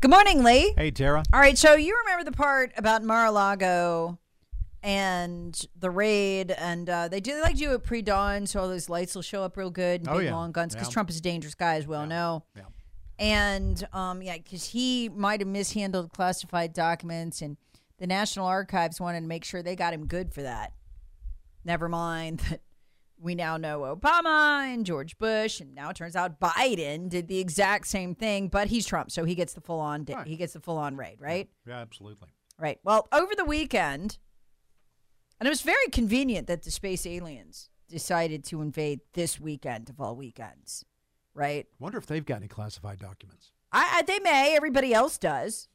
Good morning, Lee. Hey, Tara. All right, so you remember the part about Mar-a-Lago and the raid, and uh, they do they like to do it pre-dawn, so all those lights will show up real good, and Oh, big yeah. long guns, because Yeah. Trump is a dangerous guy, as we all know. Yeah. And um, yeah, because he might have mishandled classified documents, and the National Archives wanted to make sure they got him good for that. Never mind that we now know Obama and George Bush, and now it turns out Biden did the exact same thing, but he's Trump, so he gets the full on Right. he gets the full on raid, right? Yeah, absolutely. Right. Well, over the weekend, and it was very convenient that the space aliens decided to invade this weekend of all weekends, right? Wonder if they've got any classified documents. I, I they may. Everybody else does.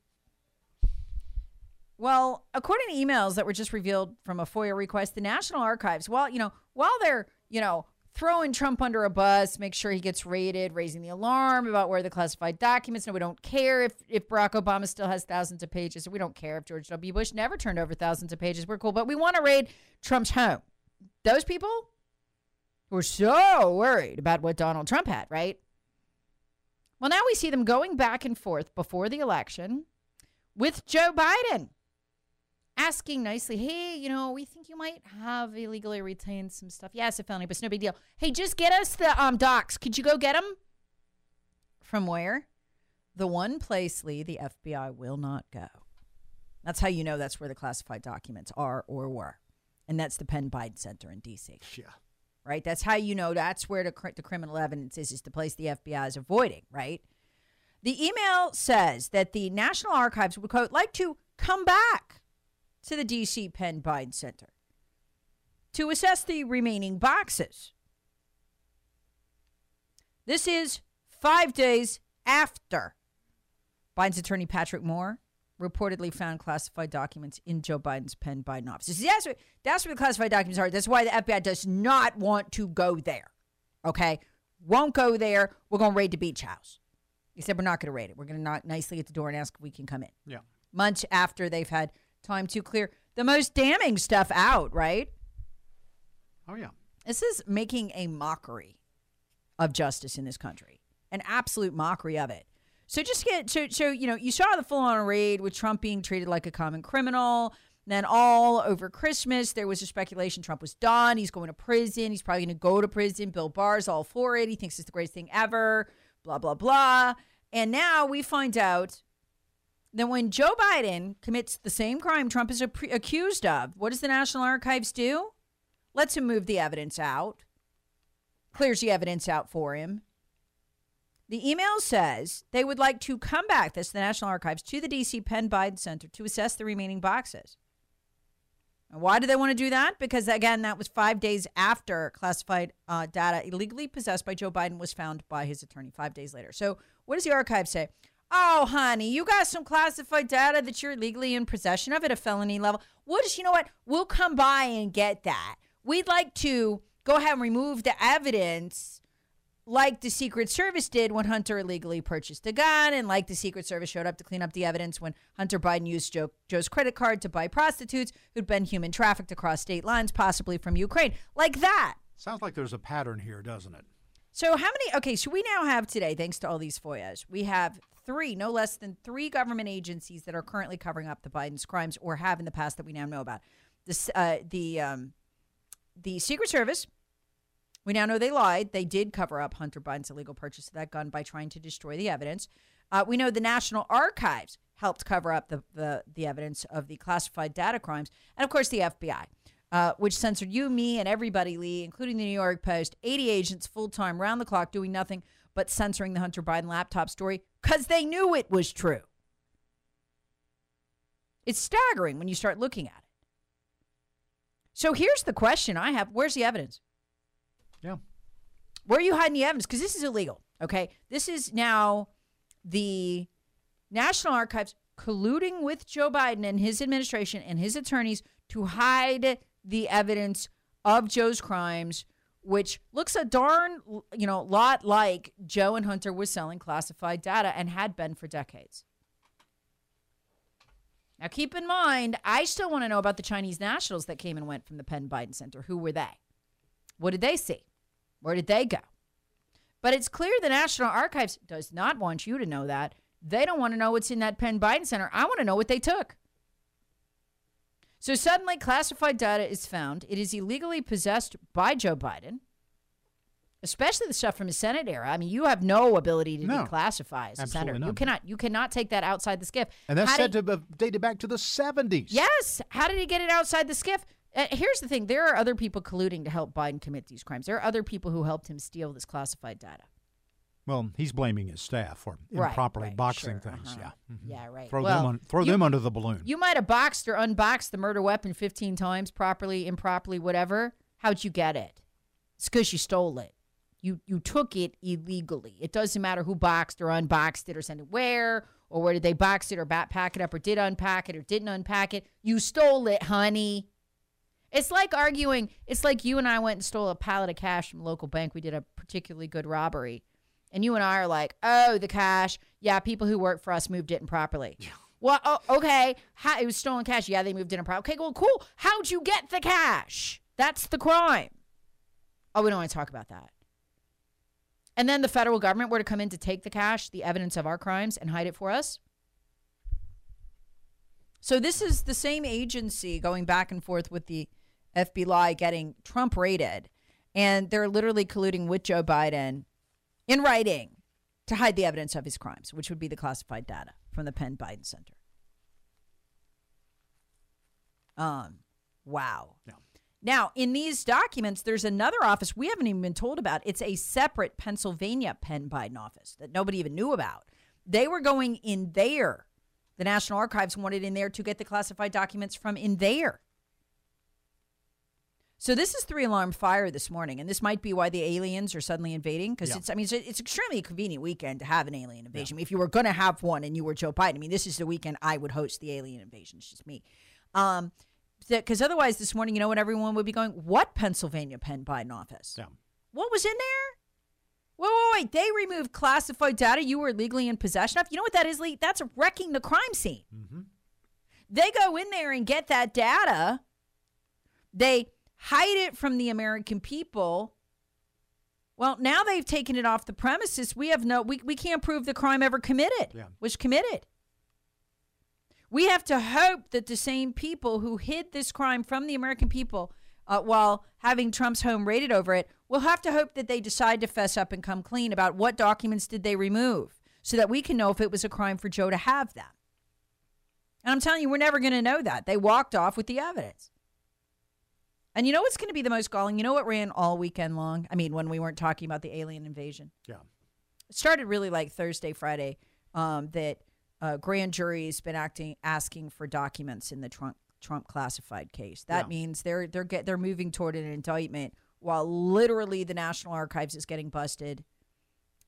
Well, according to emails that were just revealed from a FOIA request, the National Archives, well, you know, while they're, you know, throwing Trump under a bus, make sure he gets raided, raising the alarm about where the classified documents. No, we don't care if, if Barack Obama still has thousands of pages. We don't care if George W. Bush never turned over thousands of pages. We're cool, but we want to raid Trump's home. Those people were so worried about what Donald Trump had, right? Well, now we see them going back and forth before the election with Joe Biden asking nicely, hey, you know, we think you might have illegally retained some stuff. Yes, a felony, but it's no big deal. Hey, just get us the um docs. Could you go get them? From where? The one place, Lee, the FBI will not go. That's how you know that's where the classified documents are or were. And that's the Penn Biden Center in D.C Yeah. right? That's how you know that's where the, cr- the criminal evidence is, is the place the FBI is avoiding, right? The email says that the National Archives would, quote, like to come back to the D.C. Penn Biden Center to assess the remaining boxes. This is five days after Biden's attorney Patrick Moore reportedly found classified documents in Joe Biden's Penn Biden office. See, That's what, that's where the classified documents are. That's why the FBI does not want to go there. Okay? Won't go there. We're going to raid the beach house. He said, we're not going to raid it. We're going to knock nicely at the door and ask if we can come in. Yeah. Months after they've had time to clear the most damning stuff out, right? Oh, yeah. This is making a mockery of justice in this country, an absolute mockery of it. So just get so so you know you saw the full on raid with Trump being treated like a common criminal. Then all over Christmas there was a speculation Trump was done. He's going to prison. He's probably going to go to prison. Bill Barr's all for it. He thinks it's the greatest thing ever. Blah blah blah. And now we find out that when Joe Biden commits the same crime Trump is appre- accused of, what does the National Archives do? lets him move the evidence out, clears the evidence out for him. The email says they would like to come back, this the National Archives, to the DC Penn Biden Center to assess the remaining boxes. And why do they want to do that? Because, again, that was five days after classified uh, data illegally possessed by Joe Biden was found by his attorney, five days later. So, what does the archive say? Oh, honey, you got some classified data that you're legally in possession of at a felony level. We'll just, you know what? We'll come by and get that. We'd like to go ahead and remove the evidence like the Secret Service did when Hunter illegally purchased a gun, and like the Secret Service showed up to clean up the evidence when Hunter Biden used Joe, Joe's credit card to buy prostitutes who'd been human trafficked across state lines, possibly from Ukraine. Like that. Sounds like there's a pattern here, doesn't it? So, how many? Okay, so we now have today, thanks to all these FOIAs, we have three, no less than three government agencies that are currently covering up the Biden's crimes or have in the past that we now know about. This, uh, the um, the Secret Service. We now know they lied. They did cover up Hunter Biden's illegal purchase of that gun by trying to destroy the evidence. Uh, we know the National Archives helped cover up the, the, the evidence of the classified data crimes. And of course, the FBI, uh, which censored you, me, and everybody, Lee, including the New York Post, 80 agents full time, round the clock, doing nothing but censoring the Hunter Biden laptop story because they knew it was true. It's staggering when you start looking at it. So here's the question I have where's the evidence? Yeah. Where are you hiding the evidence? Because this is illegal. Okay. This is now the National Archives colluding with Joe Biden and his administration and his attorneys to hide the evidence of Joe's crimes, which looks a darn, you know, lot like Joe and Hunter was selling classified data and had been for decades. Now, keep in mind, I still want to know about the Chinese nationals that came and went from the Penn Biden Center. Who were they? What did they see? Where did they go? But it's clear the National Archives does not want you to know that. They don't want to know what's in that Penn Biden Center. I want to know what they took. So suddenly, classified data is found. It is illegally possessed by Joe Biden, especially the stuff from his Senate era. I mean, you have no ability to No. declassify as a senator. You cannot. You cannot take that outside the SCIF. And that's How said did- to have dated back to the 70s. Yes. How did he get it outside the SCIF? Uh, here's the thing: there are other people colluding to help Biden commit these crimes. There are other people who helped him steal this classified data. Well, he's blaming his staff for Right, improperly right, boxing sure, things. uh-huh. Yeah. Mhm. Yeah, right. Throw Well, them on, throw you- them under the balloon. You might have boxed or unboxed the murder weapon 15 times, properly, improperly, whatever. How'd you get it? It's because you stole it. You you took it illegally. It doesn't matter who boxed or unboxed it or sent it where or where did they box it or bat pack it up or did unpack it or didn't unpack it. You stole it, honey. It's like arguing. It's like you and I went and stole a pallet of cash from a local bank. We did a particularly good robbery. And you and I are like, oh, the cash. Yeah, people who work for us moved it improperly. Yeah. Well, oh, okay. How, it was stolen cash. Yeah, they moved it improperly. Okay, well, cool. How'd you get the cash? That's the crime. Oh, we don't want to talk about that. And then the federal government were to come in to take the cash, the evidence of our crimes, and hide it for us. So this is the same agency going back and forth with the FBI getting Trump raided, and they're literally colluding with Joe Biden in writing to hide the evidence of his crimes, which would be the classified data from the Penn Biden Center. Um, wow. Now, in these documents, there's another office we haven't even been told about. It's a separate Pennsylvania Penn Biden office that nobody even knew about. They were going in there. The National Archives wanted in there to get the classified documents from in there. So this is three alarm fire this morning, and this might be why the aliens are suddenly invading. Because Yeah. it's, I mean, it's, it's extremely convenient weekend to have an alien invasion. If you were going to have one and you were Joe Biden, I mean, this is the weekend I would host the alien invasion. It's just me. Um, because otherwise, this morning, you know what everyone would be going? What Pennsylvania Penn Biden office? Yeah. What was in there? Wait, wait, wait. They removed classified data you were legally in possession of. You know what that is, Lee? That's wrecking the crime scene. They go in there and get that data. They hide it from the American people. Well, now they've taken it off the premises. We have no, we, we can't prove the crime ever committed, Yeah. was committed. We have to hope that the same people who hid this crime from the American people uh, while having Trump's home raided over it, we'll have to hope that they decide to fess up and come clean about what documents did they remove so that we can know if it was a crime for Joe to have them. And I'm telling you, we're never going to know that. They walked off with the evidence. And you know what's going to be the most galling? You know what ran all weekend long? I mean, when we weren't talking about the alien invasion Yeah. it started really like Thursday, Friday, um, that uh, grand jury's been acting asking for documents in the Trump Trump classified case. That Yeah. means they're they're get they're moving toward an indictment while literally the National Archives is getting busted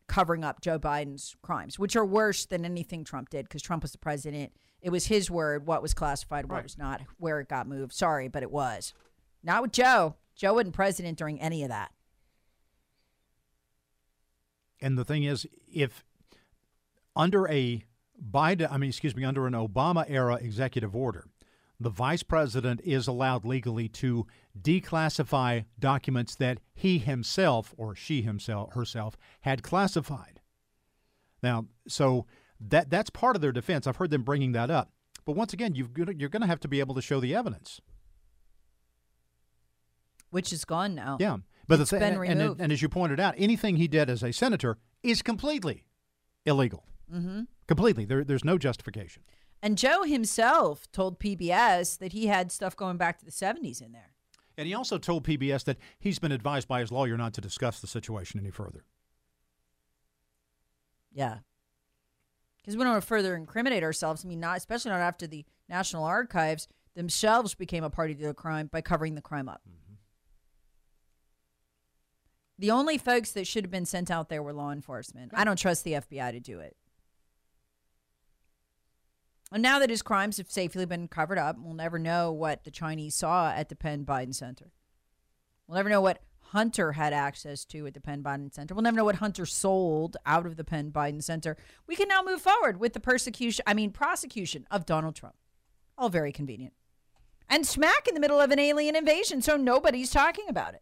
covering up Joe Biden's crimes, which are worse than anything Trump did because Trump was the president. It was his word what was classified, what Right. was not, where it got moved. Sorry, but it was. Not with Joe. Joe wasn't president during any of that. And the thing is, if under a Biden, I mean, excuse me, under an Obama era executive order, the vice president is allowed legally to declassify documents that he himself or she himself herself had classified. Now, so that that's part of their defense. I've heard them bringing that up. But once again, you've, you're going to have to be able to show the evidence. Which is gone now. Yeah, but It's the been thing, and, and, removed. and as you pointed out, anything he did as a senator is completely illegal. Mm-hmm. Completely. There, there's no justification. And Joe himself told PBS that he had stuff going back to the 70s in there. And he also told PBS that he's been advised by his lawyer not to discuss the situation any further. Yeah. Because we don't want to further incriminate ourselves. I mean, not especially not after the National Archives themselves became a party to the crime by covering the crime up. Mm-hmm. The only folks that should have been sent out there were law enforcement. I don't trust the FBI to do it. And now that his crimes have safely been covered up, we'll never know what the Chinese saw at the Penn Biden Center. We'll never know what Hunter had access to at the Penn Biden Center. We'll never know what Hunter sold out of the Penn Biden Center. We can now move forward with the persecution, I mean, prosecution of Donald Trump. All very convenient. And smack in the middle of an alien invasion, so nobody's talking about it.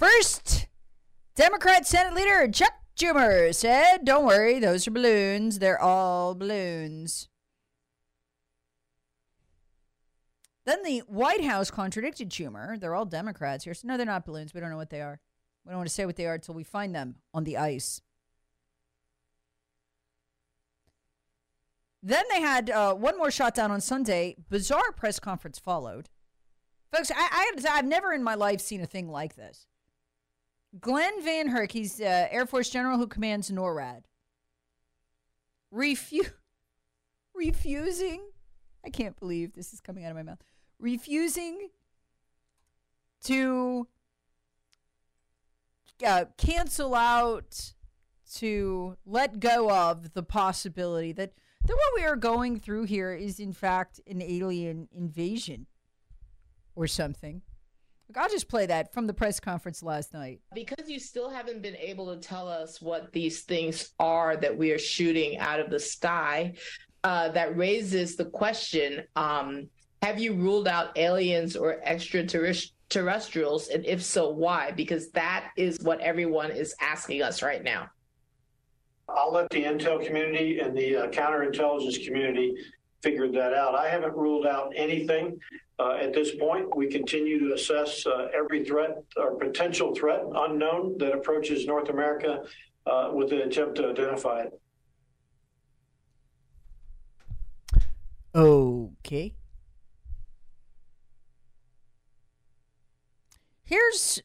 First, Democrat Senate leader Chuck Schumer said, Don't worry, those are balloons. They're all balloons. Then the White House contradicted Schumer. They're all Democrats here. So, no, they're not balloons. We don't know what they are. We don't want to say what they are until we find them on the ice. Then they had uh, one more shot down on Sunday. Bizarre press conference followed. Folks, I, I, I've never in my life seen a thing like this. Glen VanHerck, he's uh, Air Force General who commands NORAD, refu- refusing, I can't believe this is coming out of my mouth, refusing to uh, cancel out, to let go of the possibility that, that what we are going through here is, in fact, an alien invasion or something. I'll just play that from the press conference last night. Because you still haven't been able to tell us what these things are that we are shooting out of the sky, uh, that raises the question um, have you ruled out aliens or extraterrestrials? And if so, why? Because that is what everyone is asking us right now. I'll let the intel community and the uh, counterintelligence community figure that out. I haven't ruled out anything. Uh, at this point, we continue to assess uh, every threat or potential threat unknown that approaches North America uh, with an attempt to identify it. Okay. Here's,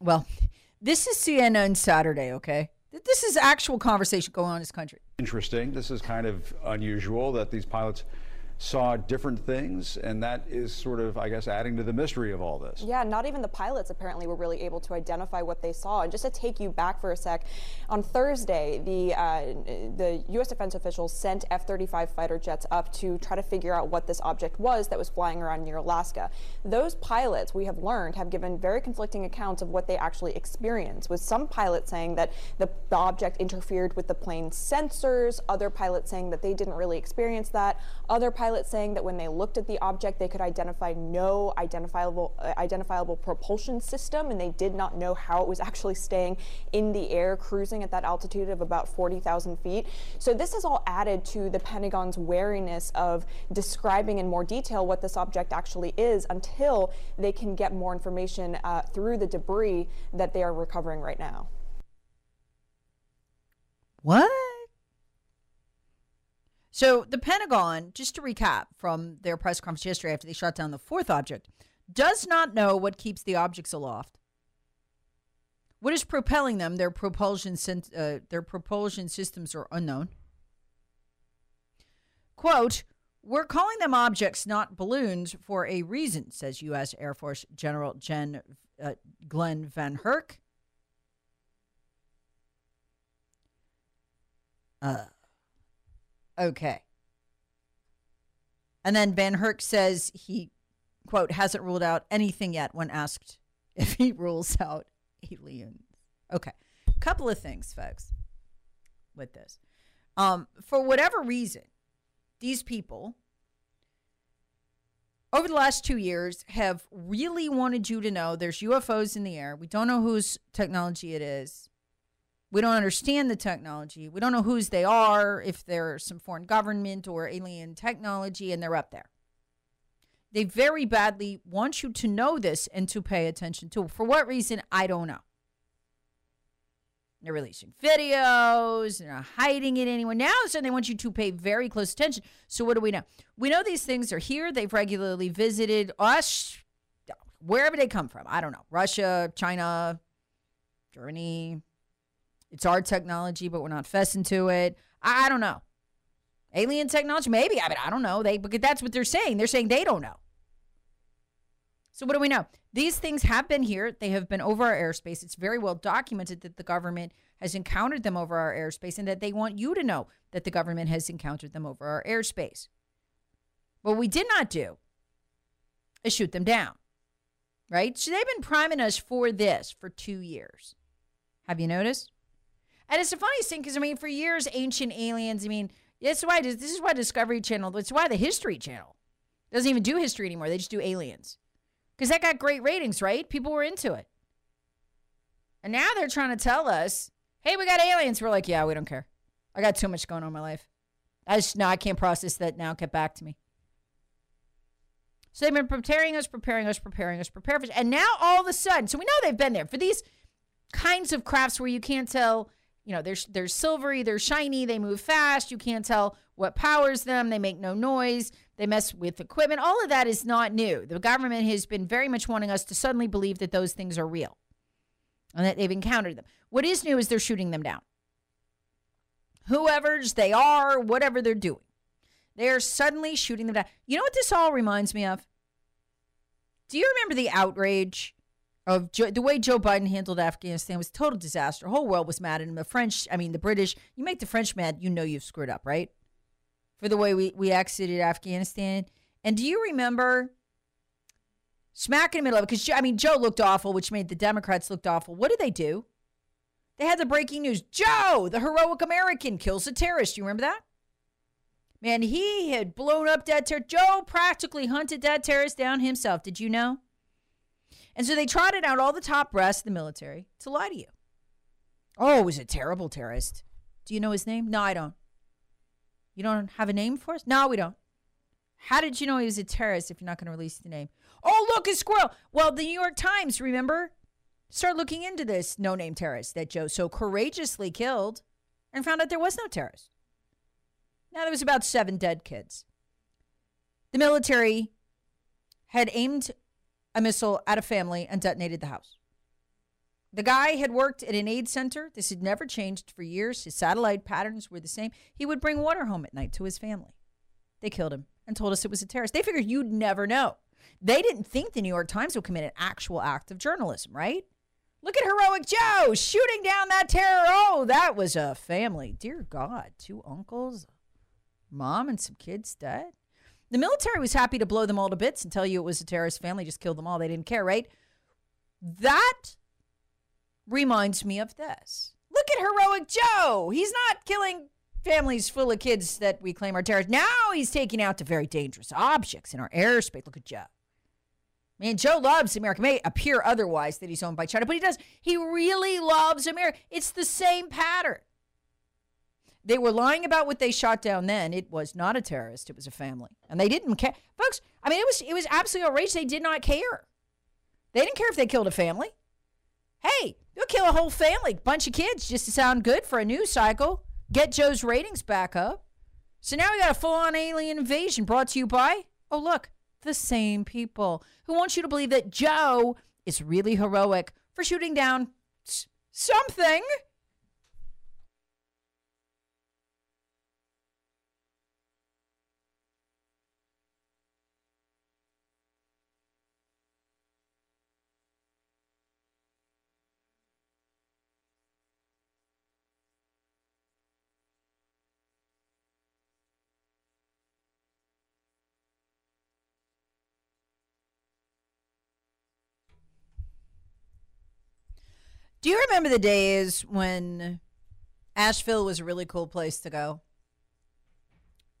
well, this is CNN Saturday, okay? This is actual conversation going on in this country. interesting. This is kind of unusual that these pilots saw different things, and that is sort of, I guess, adding to the mystery of all this. Yeah, not even the pilots apparently were really able to identify what they saw. And just to take you back for a sec, on Thursday, the uh, the U.S. defense officials sent F-35 fighter jets up to try to figure out what this object was that was flying around near Alaska. Those pilots, we have learned, have given very conflicting accounts of what they actually experienced. With some pilots saying that the, the object interfered with the plane's sensors, other pilots saying that they didn't really experience that, other pilots pilot saying that when they looked at the object, they could identify no identifiable uh, identifiable propulsion system, and they did not know how it was actually staying in the air, cruising at that altitude of about 40,000 feet. So this has all added to the Pentagon's wariness of describing in more detail what this object actually is until they can get more information uh, through the debris that they are recovering right now. What? So the Pentagon, just to recap from their press conference yesterday after they shot down the fourth object, does not know what keeps the objects aloft. What is propelling them? Their propulsion uh, their propulsion systems are unknown. Quote, we're calling them objects, not balloons, for a reason, says U.S. Air Force General Jen, uh, Glen VanHerck. Uh, okay. And then VanHerck says he, quote, hasn't ruled out anything yet when asked if he rules out aliens. Okay. Couple of things, folks, with this. Um, for whatever reason, these people over the last two years have really wanted you to know there's UFOs in the air. We don't know whose technology it is. We don't understand the technology. We don't know whose they are, if they're some foreign government or alien technology, and they're up there. They very badly want you to know this and to pay attention to. For what reason, I don't know. They're releasing videos, they're not hiding it anywhere. Now, so they want you to pay very close attention. So, what do we know? We know these things are here. They've regularly visited us, wherever they come from. I don't know. Russia, China, Germany, it's our technology, but we're not fessing to it. I, I don't know. Alien technology, maybe. I mean, I don't know. They because that's what they're saying. They're saying they don't know. So what do we know? These things have been here. They have been over our airspace. It's very well documented that the government has encountered them over our airspace and that they want you to know that the government has encountered them over our airspace. What we did not do is shoot them down. Right? So they've been priming us for this for 2 years. Have you noticed? And it's the funniest thing because I mean, for years, ancient aliens. I mean, that's why this is why Discovery Channel. That's why the History Channel doesn't even do history anymore. They just do aliens because that got great ratings, right? People were into it. And now they're trying to tell us, "Hey, we got aliens." We're like, "Yeah, we don't care. I got too much going on in my life. I just no, I can't process that now. Get back to me." So they've been preparing us, preparing us, preparing us, preparing us, and now all of a sudden, so we know they've been there for these kinds of crafts where you can't tell you know, they're, they're silvery, they're shiny, they move fast. You can't tell what powers them. They make no noise. They mess with equipment. All of that is not new. The government has been very much wanting us to suddenly believe that those things are real and that they've encountered them. What is new is they're shooting them down. Whoever's they are, whatever they're doing, they are suddenly shooting them down. You know what this all reminds me of? Do you remember the outrage of Joe, the way Joe Biden handled Afghanistan was total disaster. The whole world was mad at him. The French, I mean, the British. You make the French mad, you know you've screwed up, right? For the way we we exited Afghanistan. And do you remember smack in the middle of it? Because I mean, Joe looked awful, which made the Democrats looked awful. What did they do? They had the breaking news: Joe, the heroic American, kills a terrorist. You remember that? Man, he had blown up that terrorist. Joe practically hunted that terrorist down himself. Did you know? And so they trotted out all the top brass of the military to lie to you. Oh, he was a terrible terrorist. Do you know his name? No, I don't. You don't have a name for us? No, we don't. How did you know he was a terrorist if you're not going to release the name? Oh, look, a squirrel. Well, the New York Times, remember? Start looking into this no name terrorist that Joe so courageously killed and found out there was no terrorist. Now, there was about seven dead kids. The military had aimed a missile at a family and detonated the house. The guy had worked at an aid center. This had never changed for years. His satellite patterns were the same. He would bring water home at night to his family. They killed him and told us it was a terrorist. They figured you'd never know. They didn't think the New York Times would commit an actual act of journalism, right? Look at Heroic Joe shooting down that terror. Oh, that was a family. Dear God, two uncles, mom, and some kids dead. The military was happy to blow them all to bits and tell you it was a terrorist family, just killed them all. They didn't care, right? That reminds me of this. Look at Heroic Joe. He's not killing families full of kids that we claim are terrorists. Now he's taking out the very dangerous objects in our airspace. Look at Joe. Man, Joe loves America. It may appear otherwise that he's owned by China, but he does. He really loves America. It's the same pattern. They were lying about what they shot down then. It was not a terrorist, it was a family. And they didn't care. Folks, I mean, it was it was absolutely outrageous. They did not care. They didn't care if they killed a family. Hey, you'll kill a whole family, bunch of kids just to sound good for a news cycle. Get Joe's ratings back up. So now we got a full on alien invasion brought to you by, oh, look, the same people who want you to believe that Joe is really heroic for shooting down something. Do you remember the days when Asheville was a really cool place to go?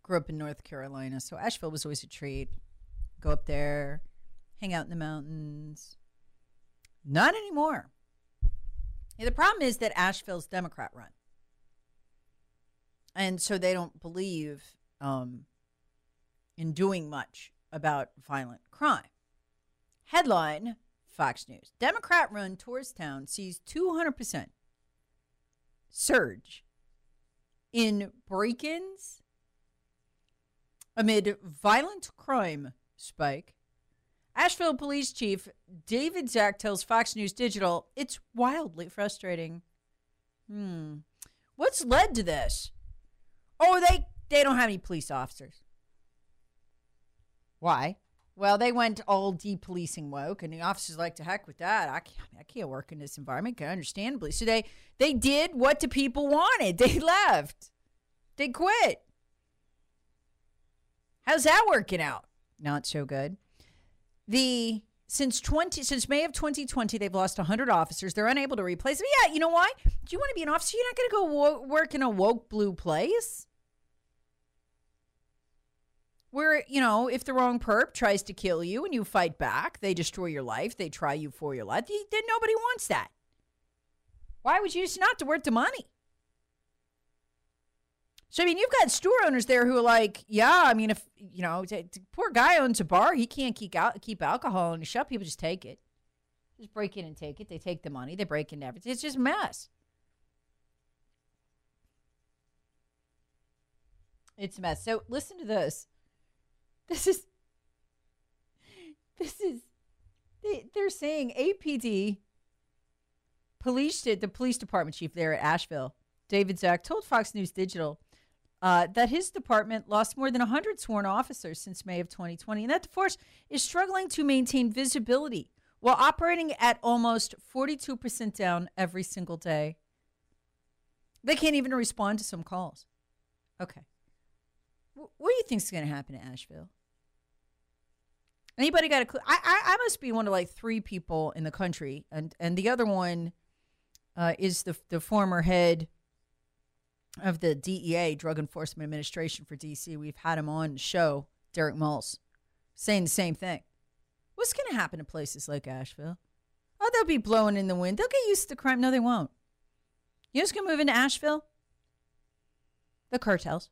Grew up in North Carolina, so Asheville was always a treat. Go up there, hang out in the mountains. Not anymore. Yeah, the problem is that Asheville's Democrat run. And so they don't believe um, in doing much about violent crime. Headline Fox News Democrat run Tourstown sees 200% surge in break ins amid violent crime spike. Asheville Police Chief David Zack tells Fox News Digital it's wildly frustrating. Hmm. What's led to this? Oh, they they don't have any police officers. Why? Well, they went all depolicing woke, and the officers like to heck with that. I can't, I can't work in this environment, understandably. So they they did what the people wanted. They left. They quit. How's that working out? Not so good. The since 20 since May of 2020 they've lost 100 officers. They're unable to replace them. Yeah, you know why? Do you want to be an officer? You're not going to go wo- work in a woke blue place. Where, you know, if the wrong perp tries to kill you and you fight back, they destroy your life, they try you for your life, then nobody wants that. Why would you just not to worth the money? So I mean, you've got store owners there who are like, yeah, I mean, if you know, t- t- poor guy owns a bar, he can't keep out keep alcohol in the shop. People just take it, just break in and take it. They take the money, they break into everything. It's just mess. It's a mess. So listen to this. This is this is they, they're saying APD police the police department chief there at Asheville, David Zack, told Fox News Digital uh, that his department lost more than 100 sworn officers since May of 2020, and that the force is struggling to maintain visibility while operating at almost 42% down every single day. They can't even respond to some calls. Okay. What do you think is going to happen to Asheville? Anybody got a clue? I, I, I must be one of like three people in the country, and and the other one uh, is the the former head of the DEA, Drug Enforcement Administration for DC. We've had him on the show, Derek Maltz, saying the same thing. What's going to happen to places like Asheville? Oh, they'll be blowing in the wind. They'll get used to crime. No, they won't. You know who's going to move into Asheville? The cartels.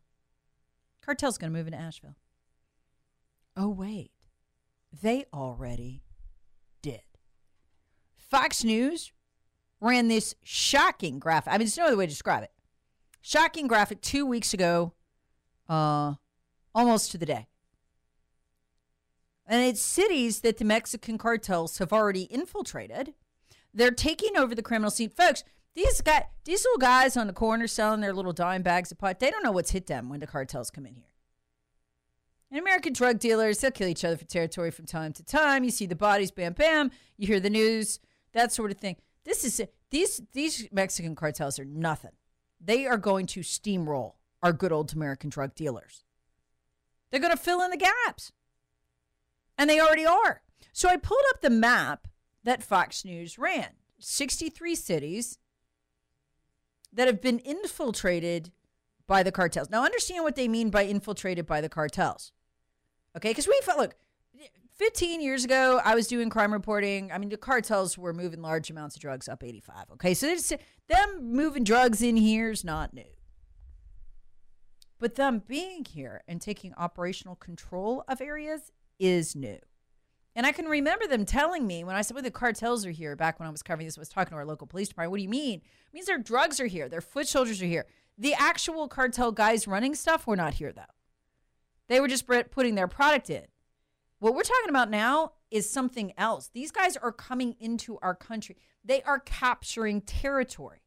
Cartel's going to move into Asheville. Oh, wait. They already did. Fox News ran this shocking graphic. I mean, there's no other way to describe it. Shocking graphic two weeks ago, uh, almost to the day. And it's cities that the Mexican cartels have already infiltrated. They're taking over the criminal scene. Folks, these guys, these little guys on the corner selling their little dime bags of pot, they don't know what's hit them when the cartels come in here. And American drug dealers, they'll kill each other for territory from time to time. You see the bodies, bam, bam. You hear the news, that sort of thing. This is these these Mexican cartels are nothing. They are going to steamroll our good old American drug dealers. They're going to fill in the gaps. And they already are. So I pulled up the map that Fox News ran 63 cities that have been infiltrated by the cartels. Now, understand what they mean by infiltrated by the cartels. Okay, because we felt, look, 15 years ago, I was doing crime reporting. I mean, the cartels were moving large amounts of drugs up 85. Okay, so them moving drugs in here is not new. But them being here and taking operational control of areas is new. And I can remember them telling me when I said, well, the cartels are here back when I was covering this, I was talking to our local police department. What do you mean? It means their drugs are here, their foot soldiers are here. The actual cartel guys running stuff were not here, though. They were just putting their product in. What we're talking about now is something else. These guys are coming into our country, they are capturing territory.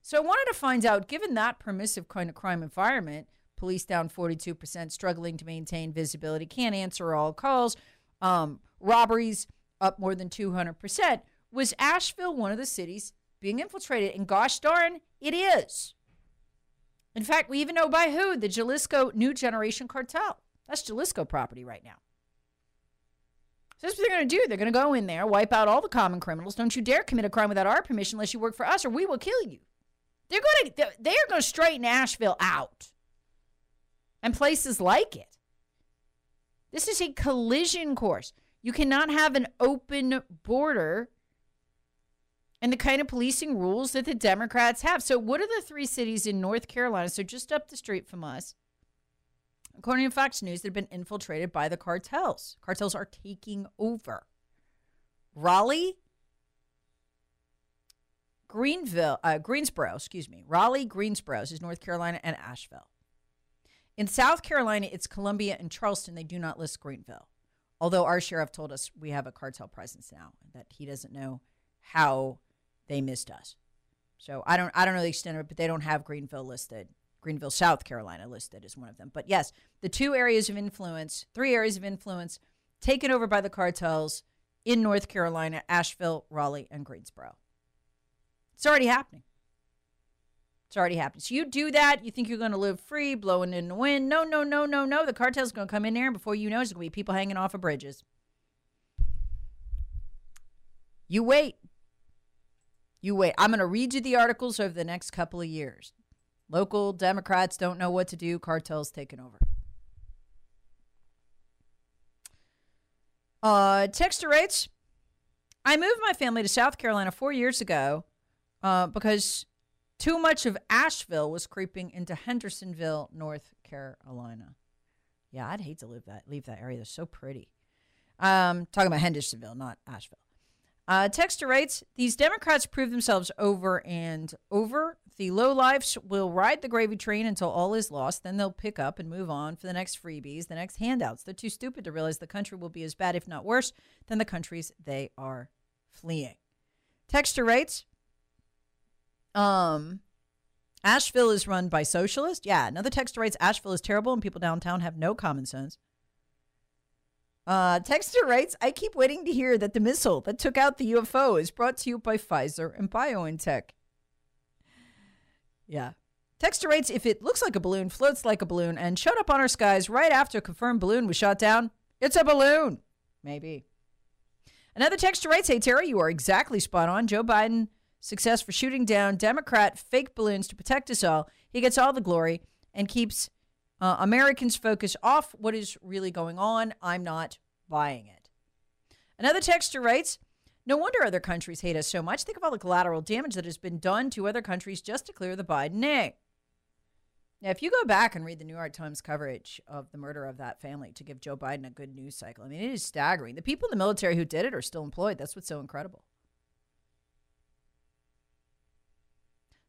So I wanted to find out, given that permissive kind of crime environment, police down 42%, struggling to maintain visibility, can't answer all calls, um, robberies up more than 200%. Was Asheville one of the cities being infiltrated? And gosh darn, it is. In fact, we even know by who the Jalisco New Generation Cartel. That's Jalisco property right now. So that's what they're going to do. They're going to go in there, wipe out all the common criminals. Don't you dare commit a crime without our permission unless you work for us, or we will kill you. They're going to they are going to straighten Asheville out, and places like it. This is a collision course. You cannot have an open border and the kind of policing rules that the Democrats have. So, what are the three cities in North Carolina? So, just up the street from us, according to Fox News, that have been infiltrated by the cartels. Cartels are taking over Raleigh, Greenville, uh, Greensboro, excuse me, Raleigh, Greensboro is North Carolina, and Asheville. In South Carolina, it's Columbia and Charleston. They do not list Greenville. Although our sheriff told us we have a cartel presence now, that he doesn't know how they missed us. So I don't I don't know the extent of it, but they don't have Greenville listed. Greenville, South Carolina listed as one of them. But yes, the two areas of influence, three areas of influence taken over by the cartels in North Carolina, Asheville, Raleigh, and Greensboro. It's already happening. It's already happening. So you do that, you think you're going to live free, blowing in the wind. No, no, no, no, no. The cartel's going to come in there, and before you know, it, there's going to be people hanging off of bridges. You wait. You wait. I'm going to read you the articles over the next couple of years. Local Democrats don't know what to do. Cartels taking over. Uh, texture rates. I moved my family to South Carolina four years ago uh, because too much of Asheville was creeping into Hendersonville, North Carolina. Yeah, I'd hate to live that leave that area. They're so pretty. Um, talking about Hendersonville, not Asheville. Uh, texture rates. These Democrats prove themselves over and over. The lowlifes will ride the gravy train until all is lost. Then they'll pick up and move on for the next freebies, the next handouts. They're too stupid to realize the country will be as bad, if not worse, than the countries they are fleeing. Texture writes Um, Asheville is run by socialists. Yeah, another texter writes Asheville is terrible and people downtown have no common sense. Uh, texter writes, I keep waiting to hear that the missile that took out the UFO is brought to you by Pfizer and BioNTech. Yeah. Texter writes, if it looks like a balloon, floats like a balloon, and showed up on our skies right after a confirmed balloon was shot down, it's a balloon. Maybe. Another texter writes, Hey, Terry, you are exactly spot on. Joe Biden success for shooting down Democrat fake balloons to protect us all. He gets all the glory and keeps uh, Americans focus off what is really going on. I'm not buying it. Another texter writes, no wonder other countries hate us so much. Think of all the collateral damage that has been done to other countries just to clear the Biden name. Now, if you go back and read the New York Times coverage of the murder of that family to give Joe Biden a good news cycle, I mean, it is staggering. The people in the military who did it are still employed. That's what's so incredible.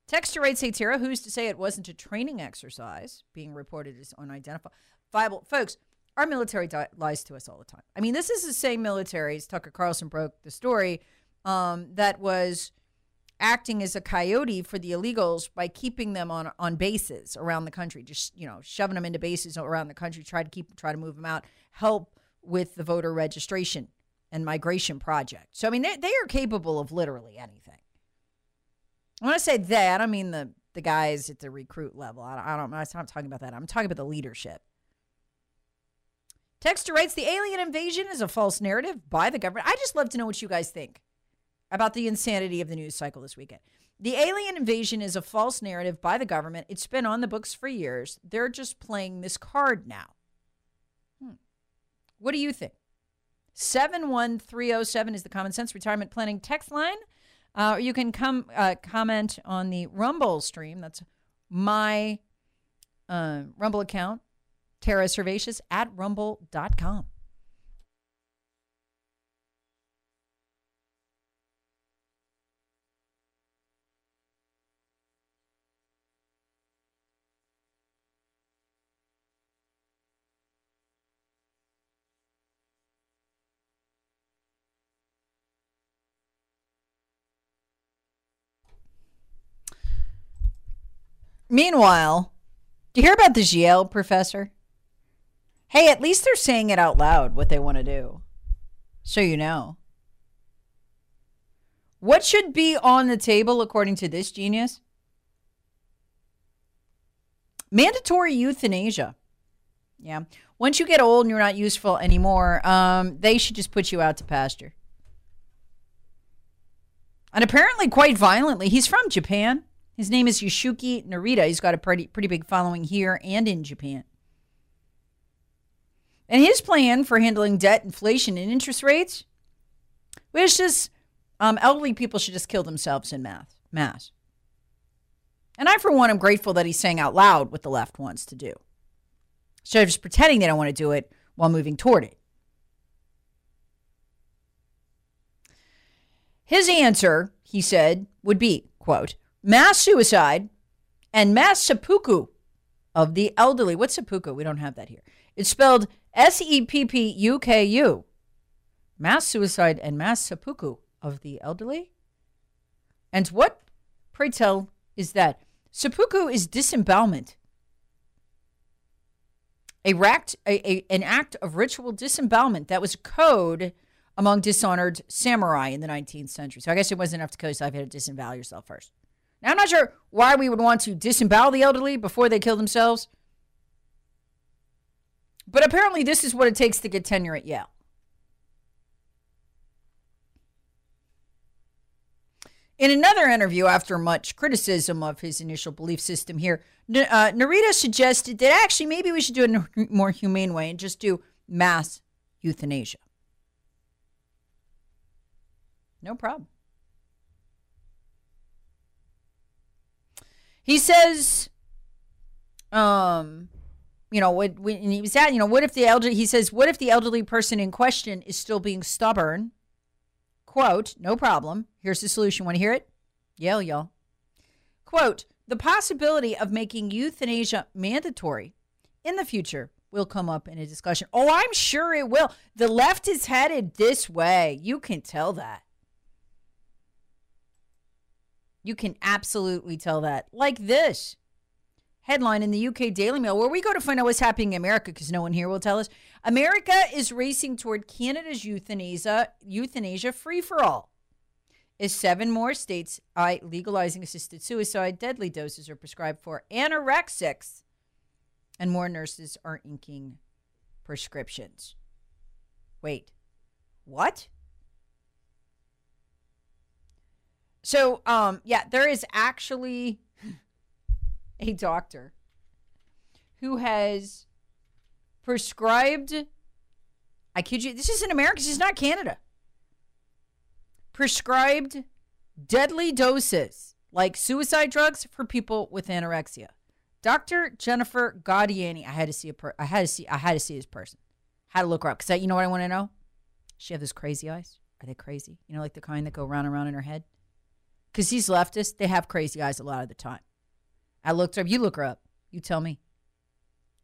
Texture rates say Tara, who's to say it wasn't a training exercise being reported as unidentifiable? Folks, our military di- lies to us all the time. I mean, this is the same military as Tucker Carlson broke the story um, that was acting as a coyote for the illegals by keeping them on on bases around the country, just you know, shoving them into bases around the country, try to keep try to move them out, help with the voter registration and migration project. So I mean, they they are capable of literally anything. When I say that, I mean the the guys at the recruit level. I don't, I don't I'm not talking about that. I'm talking about the leadership. Texter writes the alien invasion is a false narrative by the government. I just love to know what you guys think about the insanity of the news cycle this weekend. The alien invasion is a false narrative by the government. It's been on the books for years. They're just playing this card now. Hmm. What do you think? 71307 is the Common Sense Retirement Planning text line. Uh, you can come uh, comment on the Rumble stream. That's my uh, Rumble account, Tara Servatius at rumble.com. Meanwhile, do you hear about this Yale professor? Hey, at least they're saying it out loud what they want to do. So you know. What should be on the table according to this genius? Mandatory euthanasia. Yeah. Once you get old and you're not useful anymore, um, they should just put you out to pasture. And apparently, quite violently. He's from Japan. His name is Yoshiki Narita. He's got a pretty pretty big following here and in Japan. And his plan for handling debt, inflation, and interest rates which just um, elderly people should just kill themselves in mass. mass. And I, for one, am grateful that he's saying out loud what the left wants to do. Instead of just pretending they don't want to do it while moving toward it. His answer, he said, would be, quote, mass suicide and mass seppuku of the elderly. What's seppuku? We don't have that here. It's spelled S E P P U K U. Mass suicide and mass seppuku of the elderly. And what, pray tell, is that? Seppuku is disembowelment. A, a, a, an act of ritual disembowelment that was code among dishonored samurai in the 19th century. So I guess it wasn't enough to code, so I've had to disembowel yourself first. Now, I'm not sure why we would want to disembowel the elderly before they kill themselves, but apparently this is what it takes to get tenure at Yale. In another interview, after much criticism of his initial belief system here, uh, Narita suggested that actually maybe we should do it in a more humane way and just do mass euthanasia. No problem. He says, um, you know, when, when he was at, you know, what if the elderly, he says, what if the elderly person in question is still being stubborn? Quote, no problem. Here's the solution. Want to hear it? Yell, y'all. Quote, the possibility of making euthanasia mandatory in the future will come up in a discussion. Oh, I'm sure it will. The left is headed this way. You can tell that. You can absolutely tell that. Like this headline in the UK Daily Mail, where we go to find out what's happening in America because no one here will tell us. America is racing toward Canada's euthanasia, euthanasia free for all. As seven more states are legalizing assisted suicide, deadly doses are prescribed for anorexics, and more nurses are inking prescriptions. Wait, what? So, um, yeah, there is actually a doctor who has prescribed. I kid you, this is in America. This is not Canada. Prescribed deadly doses like suicide drugs for people with anorexia. Dr. Jennifer Gaudiani. I had to see a per- I had to see I had to see this person. Had to look her up because you know what I want to know. She have those crazy eyes. Are they crazy? You know, like the kind that go round and round in her head because these leftists, they have crazy eyes a lot of the time. I looked her up. You look her up. You tell me.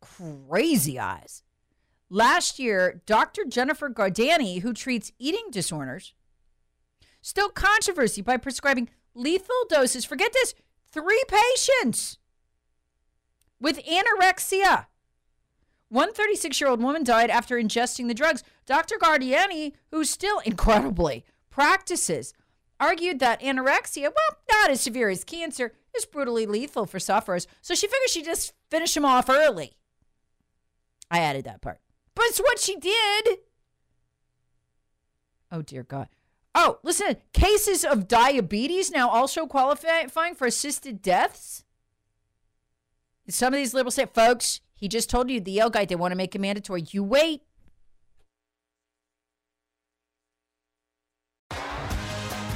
Crazy eyes. Last year, Dr. Jennifer Gaudiani, who treats eating disorders, stoked controversy by prescribing lethal doses. Forget this three patients with anorexia. One 36 year old woman died after ingesting the drugs. Dr. Gaudiani, who still incredibly practices, argued that anorexia, well, not as severe as cancer, is brutally lethal for sufferers. So she figured she'd just finish them off early. I added that part. But it's what she did. Oh, dear God. Oh, listen, cases of diabetes now also qualifying for assisted deaths. Some of these liberals say, folks, he just told you the Yale guy they want to make it mandatory. You wait.